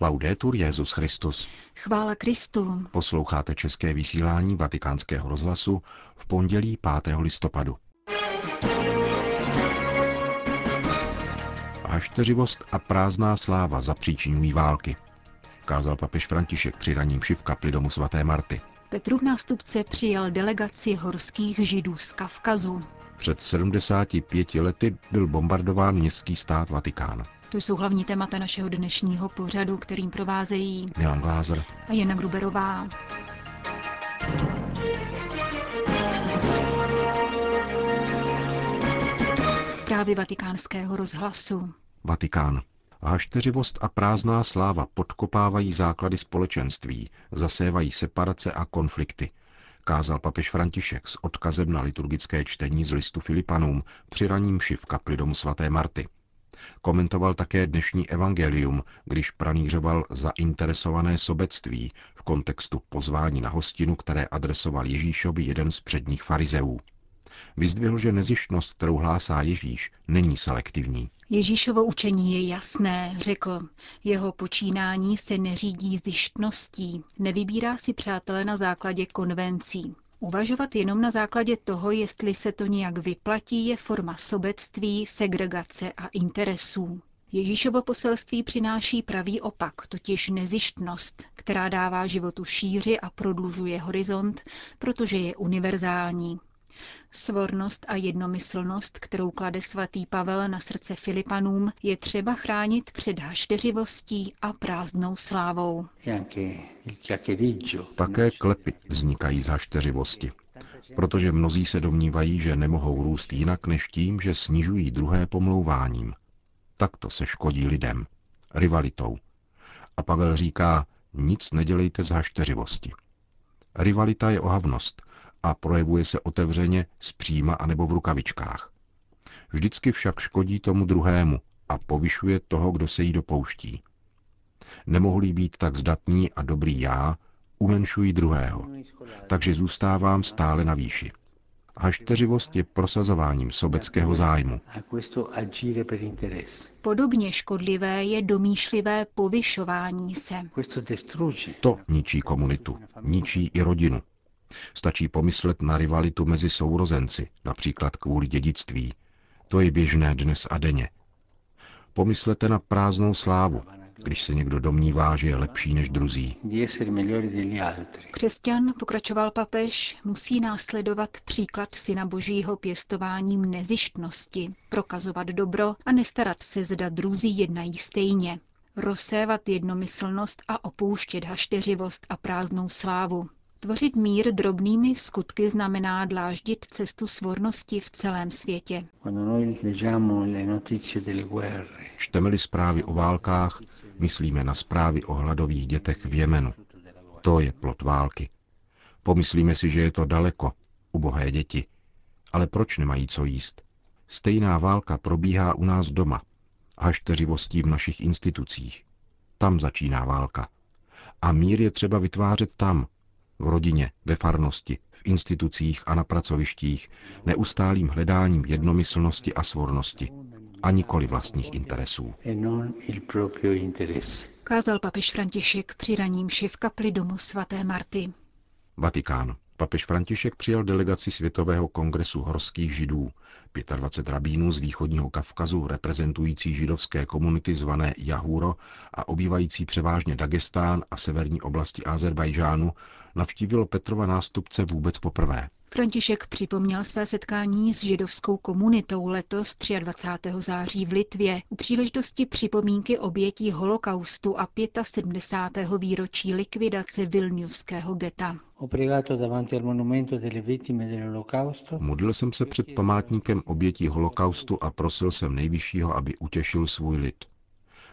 Laudetur Jezus Christus. Chvála Kristu. Posloucháte české vysílání Vatikánského rozhlasu v pondělí 5. listopadu. Hašteřivost a prázdná sláva zapříčinují války, kázal papež František při raním v kapli domu svaté Marty. Petrův nástupce přijal delegaci horských židů z Kavkazu. Před 75 lety byl bombardován městský stát Vatikán. To jsou hlavní témata našeho dnešního pořadu, kterým provázejí Milan Glázer a Jana Gruberová. Zprávy vatikánského rozhlasu. Vatikán. Hašteřivost a prázdná sláva podkopávají základy společenství, zasévají separace a konflikty, kázal papež František s odkazem na liturgické čtení z listu Filipanům při raním v kapli domu svaté Marty. Komentoval také dnešní evangelium, když pranířoval zainteresované sobectví v kontextu pozvání na hostinu, které adresoval Ježíšovi jeden z předních farizeů. Vyzdvihl, že nezištnost, kterou hlásá Ježíš, není selektivní. Ježíšovo učení je jasné, řekl. Jeho počínání se neřídí zištností, nevybírá si přátelé na základě konvencí. Uvažovat jenom na základě toho, jestli se to nějak vyplatí, je forma sobectví, segregace a interesů. Ježíšovo poselství přináší pravý opak, totiž nezištnost, která dává životu šíři a prodlužuje horizont, protože je univerzální. Svornost a jednomyslnost, kterou klade svatý Pavel na srdce Filipanům, je třeba chránit před hašteřivostí a prázdnou slávou. Také klepy vznikají z hašteřivosti, protože mnozí se domnívají, že nemohou růst jinak než tím, že snižují druhé pomlouváním. Takto se škodí lidem, rivalitou. A Pavel říká, nic nedělejte z hašteřivosti. Rivalita je ohavnost, a projevuje se otevřeně, zpříma anebo v rukavičkách. Vždycky však škodí tomu druhému a povyšuje toho, kdo se jí dopouští. Nemohli být tak zdatný a dobrý já, umenšují druhého, takže zůstávám stále na výši. Hašteřivost je prosazováním sobeckého zájmu. Podobně škodlivé je domýšlivé povyšování se. To ničí komunitu, ničí i rodinu, Stačí pomyslet na rivalitu mezi sourozenci, například kvůli dědictví. To je běžné dnes a denně. Pomyslete na prázdnou slávu, když se někdo domnívá, že je lepší než druzí. Křesťan, pokračoval papež, musí následovat příklad Syna Božího pěstováním nezištnosti, prokazovat dobro a nestarat se, zda druzí jednají stejně, rozsévat jednomyslnost a opouštět hašteřivost a prázdnou slávu, Tvořit mír drobnými skutky znamená dláždit cestu svornosti v celém světě. Čteme-li zprávy o válkách, myslíme na zprávy o hladových dětech v Jemenu. To je plot války. Pomyslíme si, že je to daleko, ubohé děti. Ale proč nemají co jíst? Stejná válka probíhá u nás doma, hašteřivostí v našich institucích. Tam začíná válka. A mír je třeba vytvářet tam, v rodině, ve farnosti, v institucích a na pracovištích, neustálým hledáním jednomyslnosti a svornosti, a nikoli vlastních interesů. Kázal papež František při raním v kapli domu svaté Marty. Vatikán. Papež František přijal delegaci Světového kongresu horských židů, 25 rabínů z východního Kavkazu reprezentující židovské komunity zvané Jahuro a obývající převážně Dagestán a severní oblasti Azerbajžánu, navštívilo Petrova nástupce vůbec poprvé. František připomněl své setkání s židovskou komunitou letos 23. září v Litvě u příležitosti připomínky obětí holokaustu a 75. výročí likvidace Vilniuského geta. Modlil jsem se před památníkem obětí holokaustu a prosil jsem nejvyššího, aby utěšil svůj lid.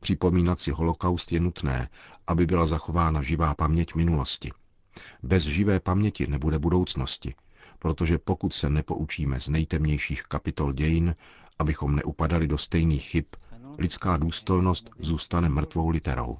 Připomínat si holokaust je nutné, aby byla zachována živá paměť minulosti. Bez živé paměti nebude budoucnosti, protože pokud se nepoučíme z nejtemnějších kapitol dějin, abychom neupadali do stejných chyb, Lidská důstojnost zůstane mrtvou literou.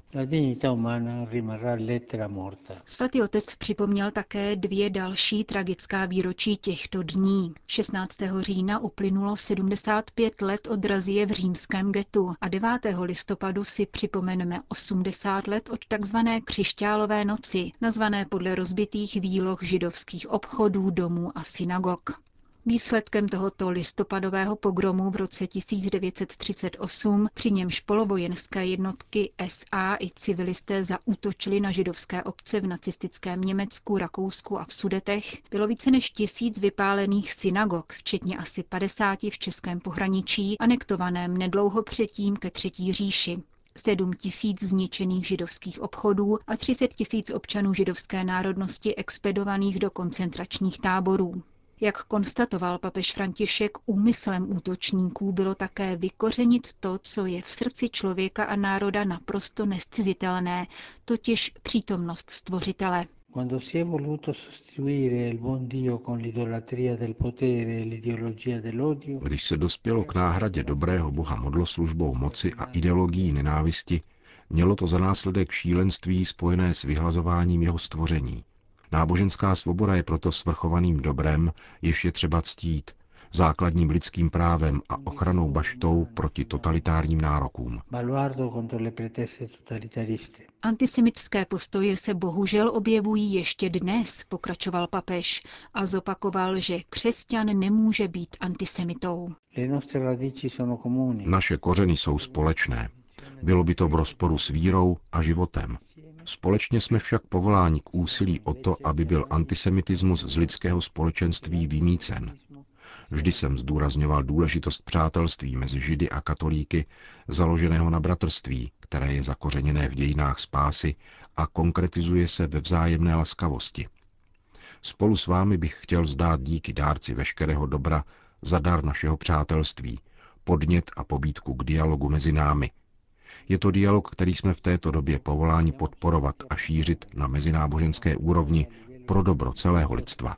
Svatý otec připomněl také dvě další tragická výročí těchto dní. 16. října uplynulo 75 let od razie v římském getu a 9. listopadu si připomeneme 80 let od tzv. křišťálové noci, nazvané podle rozbitých výloh židovských obchodů, domů a synagog. Výsledkem tohoto listopadového pogromu v roce 1938, při němž polovojenské jednotky SA i civilisté zaútočili na židovské obce v nacistickém Německu, Rakousku a v Sudetech, bylo více než tisíc vypálených synagog, včetně asi 50 v českém pohraničí, anektovaném nedlouho předtím ke Třetí říši. 7 tisíc zničených židovských obchodů a 30 tisíc občanů židovské národnosti expedovaných do koncentračních táborů. Jak konstatoval papež František, úmyslem útočníků bylo také vykořenit to, co je v srdci člověka a národa naprosto nescizitelné, totiž přítomnost stvořitele. Když se dospělo k náhradě dobrého boha modloslužbou moci a ideologií nenávisti, mělo to za následek šílenství spojené s vyhlazováním jeho stvoření – Náboženská svoboda je proto svrchovaným dobrem, jež je třeba ctít, základním lidským právem a ochranou baštou proti totalitárním nárokům. Antisemitské postoje se bohužel objevují ještě dnes, pokračoval papež a zopakoval, že křesťan nemůže být antisemitou. Naše kořeny jsou společné. Bylo by to v rozporu s vírou a životem. Společně jsme však povoláni k úsilí o to, aby byl antisemitismus z lidského společenství vymícen. Vždy jsem zdůrazňoval důležitost přátelství mezi Židy a katolíky, založeného na bratrství, které je zakořeněné v dějinách spásy a konkretizuje se ve vzájemné laskavosti. Spolu s vámi bych chtěl zdát díky dárci veškerého dobra za dar našeho přátelství, podnět a pobídku k dialogu mezi námi, je to dialog, který jsme v této době povoláni podporovat a šířit na mezináboženské úrovni pro dobro celého lidstva.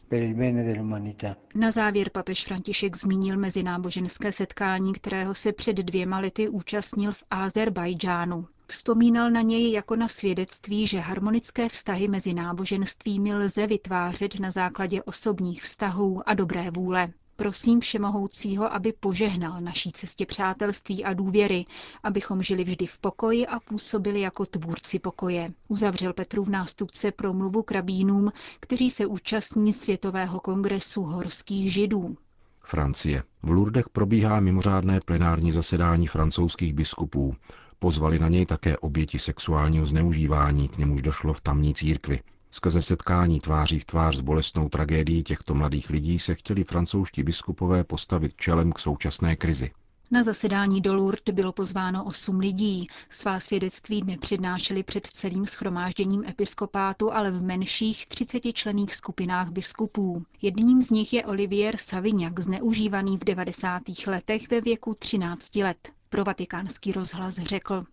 Na závěr papež František zmínil mezináboženské setkání, kterého se před dvěma lety účastnil v Azerbajdžánu. Vzpomínal na něj jako na svědectví, že harmonické vztahy mezi náboženstvími lze vytvářet na základě osobních vztahů a dobré vůle. Prosím Všemohoucího, aby požehnal naší cestě přátelství a důvěry, abychom žili vždy v pokoji a působili jako tvůrci pokoje. Uzavřel Petrův nástupce promluvu k rabínům, kteří se účastní Světového kongresu horských židů. Francie. V Lourdech probíhá mimořádné plenární zasedání francouzských biskupů. Pozvali na něj také oběti sexuálního zneužívání, k němuž došlo v tamní církvi. Skrze setkání tváří v tvář s bolestnou tragédií těchto mladých lidí se chtěli francouzští biskupové postavit čelem k současné krizi. Na zasedání do Lourdes bylo pozváno osm lidí. Svá svědectví nepřednášeli před celým schromážděním episkopátu, ale v menších 30 člených skupinách biskupů. Jedním z nich je Olivier Savignac, zneužívaný v 90. letech ve věku 13 let. Pro vatikánský rozhlas řekl.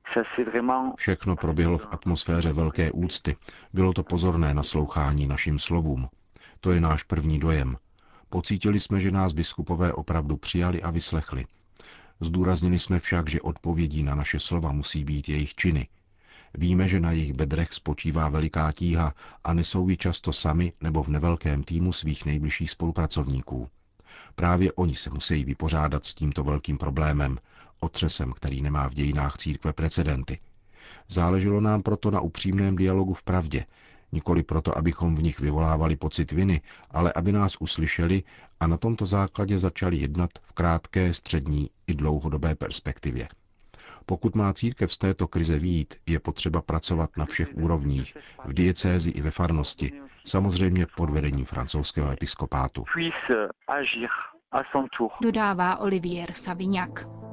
Všechno proběhlo v atmosféře velké úcty. Bylo to pozorné naslouchání našim slovům. To je náš první dojem. Pocítili jsme, že nás biskupové opravdu přijali a vyslechli. Zdůraznili jsme však, že odpovědí na naše slova musí být jejich činy. Víme, že na jejich bedrech spočívá veliká tíha a nesou ji často sami nebo v nevelkém týmu svých nejbližších spolupracovníků. Právě oni se musí vypořádat s tímto velkým problémem, otřesem, který nemá v dějinách církve precedenty. Záleželo nám proto na upřímném dialogu v pravdě, nikoli proto, abychom v nich vyvolávali pocit viny, ale aby nás uslyšeli a na tomto základě začali jednat v krátké, střední i dlouhodobé perspektivě. Pokud má církev z této krize výjít, je potřeba pracovat na všech úrovních, v diecézi i ve farnosti, samozřejmě pod vedením francouzského episkopátu. Dodává Olivier Savignac.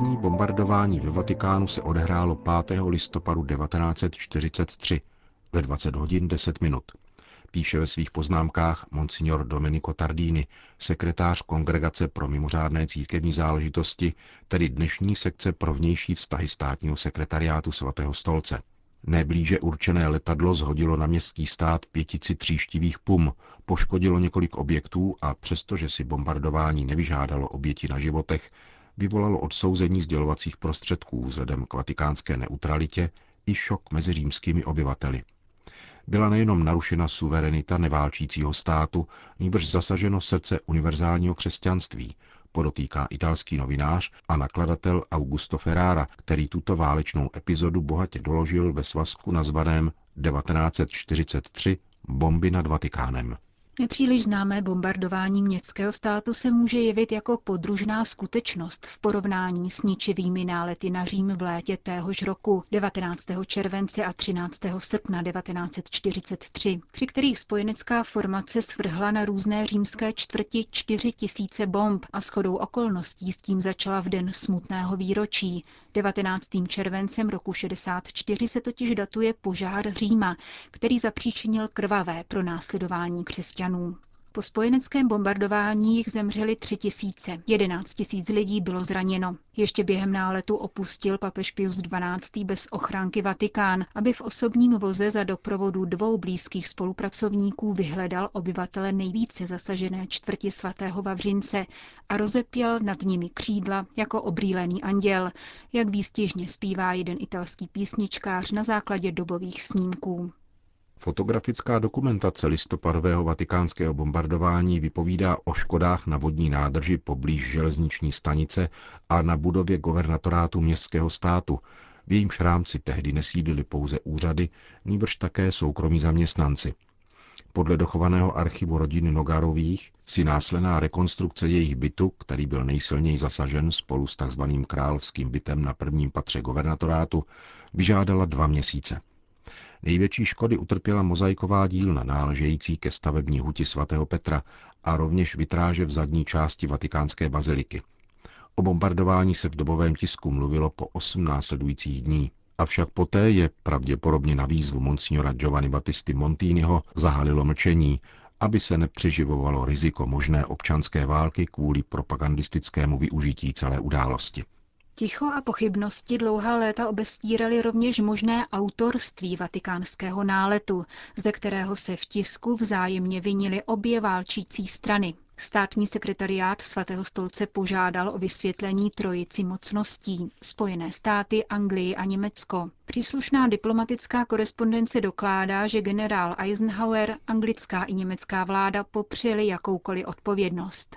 První bombardování ve Vatikánu se odehrálo 5. listopadu 1943 ve 20 hodin 10 minut. Píše ve svých poznámkách monsignor Domenico Tardini, sekretář Kongregace pro mimořádné církevní záležitosti, tedy dnešní sekce pro vnější vztahy státního sekretariátu svatého stolce. Neblíže určené letadlo zhodilo na městský stát pětici tříštivých pum, poškodilo několik objektů a přestože si bombardování nevyžádalo oběti na životech, vyvolalo odsouzení sdělovacích prostředků vzhledem k vatikánské neutralitě i šok mezi římskými obyvateli. Byla nejenom narušena suverenita neválčícího státu, nýbrž zasaženo srdce univerzálního křesťanství, podotýká italský novinář a nakladatel Augusto Ferrara, který tuto válečnou epizodu bohatě doložil ve svazku nazvaném 1943 Bomby nad Vatikánem. Nepříliš známé bombardování městského státu se může jevit jako podružná skutečnost v porovnání s ničivými nálety na Řím v létě téhož roku 19. července a 13. srpna 1943, při kterých spojenecká formace svrhla na různé římské čtvrti 4 tisíce bomb a shodou okolností s tím začala v den smutného výročí. 19. červencem roku 64 se totiž datuje požár Říma, který zapříčinil krvavé pro následování křesťanů. Po spojeneckém bombardování jich zemřeli tři tisíce, jedenáct tisíc lidí bylo zraněno. Ještě během náletu opustil papež Pius XII. bez ochránky Vatikán, aby v osobním voze za doprovodu dvou blízkých spolupracovníků vyhledal obyvatele nejvíce zasažené čtvrti svatého Vavřince a rozepěl nad nimi křídla jako obrýlený anděl, jak výstižně zpívá jeden italský písničkář na základě dobových snímků. Fotografická dokumentace listopadového vatikánského bombardování vypovídá o škodách na vodní nádrži poblíž železniční stanice a na budově guvernatorátu městského státu, v jejímž rámci tehdy nesídlili pouze úřady, nýbrž také soukromí zaměstnanci. Podle dochovaného archivu rodiny Nogarových si následná rekonstrukce jejich bytu, který byl nejsilněji zasažen spolu s tzv. královským bytem na prvním patře guvernatorátu, vyžádala dva měsíce. Největší škody utrpěla mozaiková dílna náležející ke stavební huti svatého Petra a rovněž vitráže v zadní části vatikánské baziliky. O bombardování se v dobovém tisku mluvilo po 8 následujících dní. Avšak poté je pravděpodobně na výzvu monsignora Giovanni Battisti Montiniho zahalilo mlčení, aby se nepřeživovalo riziko možné občanské války kvůli propagandistickému využití celé události. Ticho a pochybnosti dlouhá léta obestíraly rovněž možné autorství vatikánského náletu, ze kterého se v tisku vzájemně vinily obě válčící strany. Státní sekretariát svatého stolce požádal o vysvětlení trojici mocností Spojené státy, Anglii a Německo. Příslušná diplomatická korespondence dokládá, že generál Eisenhower, anglická i německá vláda popřeli jakoukoliv odpovědnost.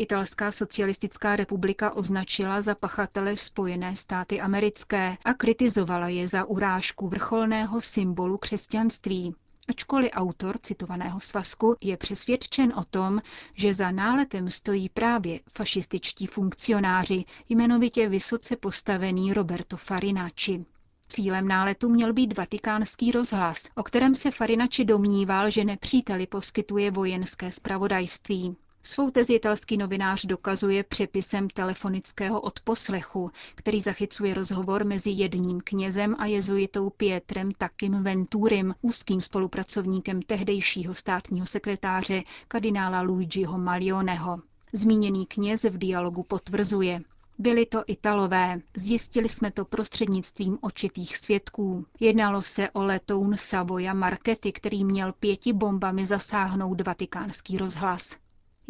Italská socialistická republika označila za pachatele Spojené státy americké a kritizovala je za urážku vrcholného symbolu křesťanství. Ačkoliv autor citovaného svazku je přesvědčen o tom, že za náletem stojí právě fašističtí funkcionáři, jmenovitě vysoce postavený Roberto Farinacci. Cílem náletu měl být vatikánský rozhlas, o kterém se Farinacci domníval, že nepříteli poskytuje vojenské spravodajství. Svou tezi italský novinář dokazuje přepisem telefonického odposlechu, který zachycuje rozhovor mezi jedním knězem a jezuitou Pietrem Takim Venturim, úzkým spolupracovníkem tehdejšího státního sekretáře kardinála Luigiho Malioneho. Zmíněný kněz v dialogu potvrzuje. Byli to Italové, zjistili jsme to prostřednictvím očitých svědků. Jednalo se o letoun Savoia Markety, který měl pěti bombami zasáhnout vatikánský rozhlas.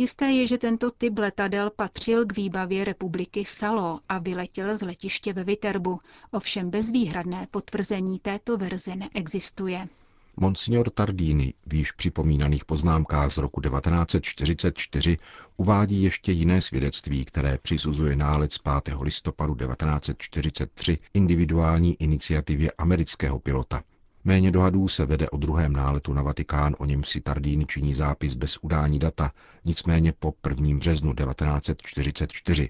Jisté je, že tento typ letadel patřil k výbavě republiky Salo a vyletěl z letiště ve Viterbu, ovšem bezvýhradné potvrzení této verze neexistuje. Monsignor Tardini v již připomínaných poznámkách z roku 1944 uvádí ještě jiné svědectví, které přisuzuje nález 5. listopadu 1943 individuální iniciativě amerického pilota. Méně dohadů se vede o druhém náletu na Vatikán, o něm si Tardín činí zápis bez udání data, nicméně po 1. březnu 1944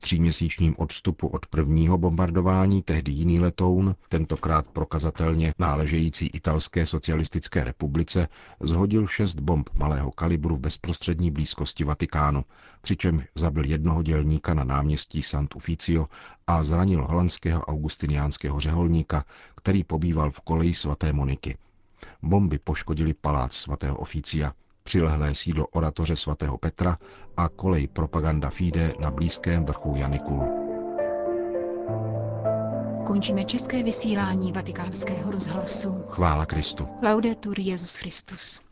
tříměsíčním odstupu od prvního bombardování tehdy jiný letoun, tentokrát prokazatelně náležející italské socialistické republice, zhodil šest bomb malého kalibru v bezprostřední blízkosti Vatikánu, přičemž zabil jednoho dělníka na náměstí Sant Ufficio a zranil holandského augustiniánského řeholníka, který pobýval v koleji svaté Moniky. Bomby poškodili palác svatého Oficia – přilehlé sídlo oratoře svatého Petra a kolej propaganda Fide na blízkém vrchu Janikulu. končíme české vysílání vatikánského rozhlasu. Chvála Kristu. Laudetur Jezus Christus.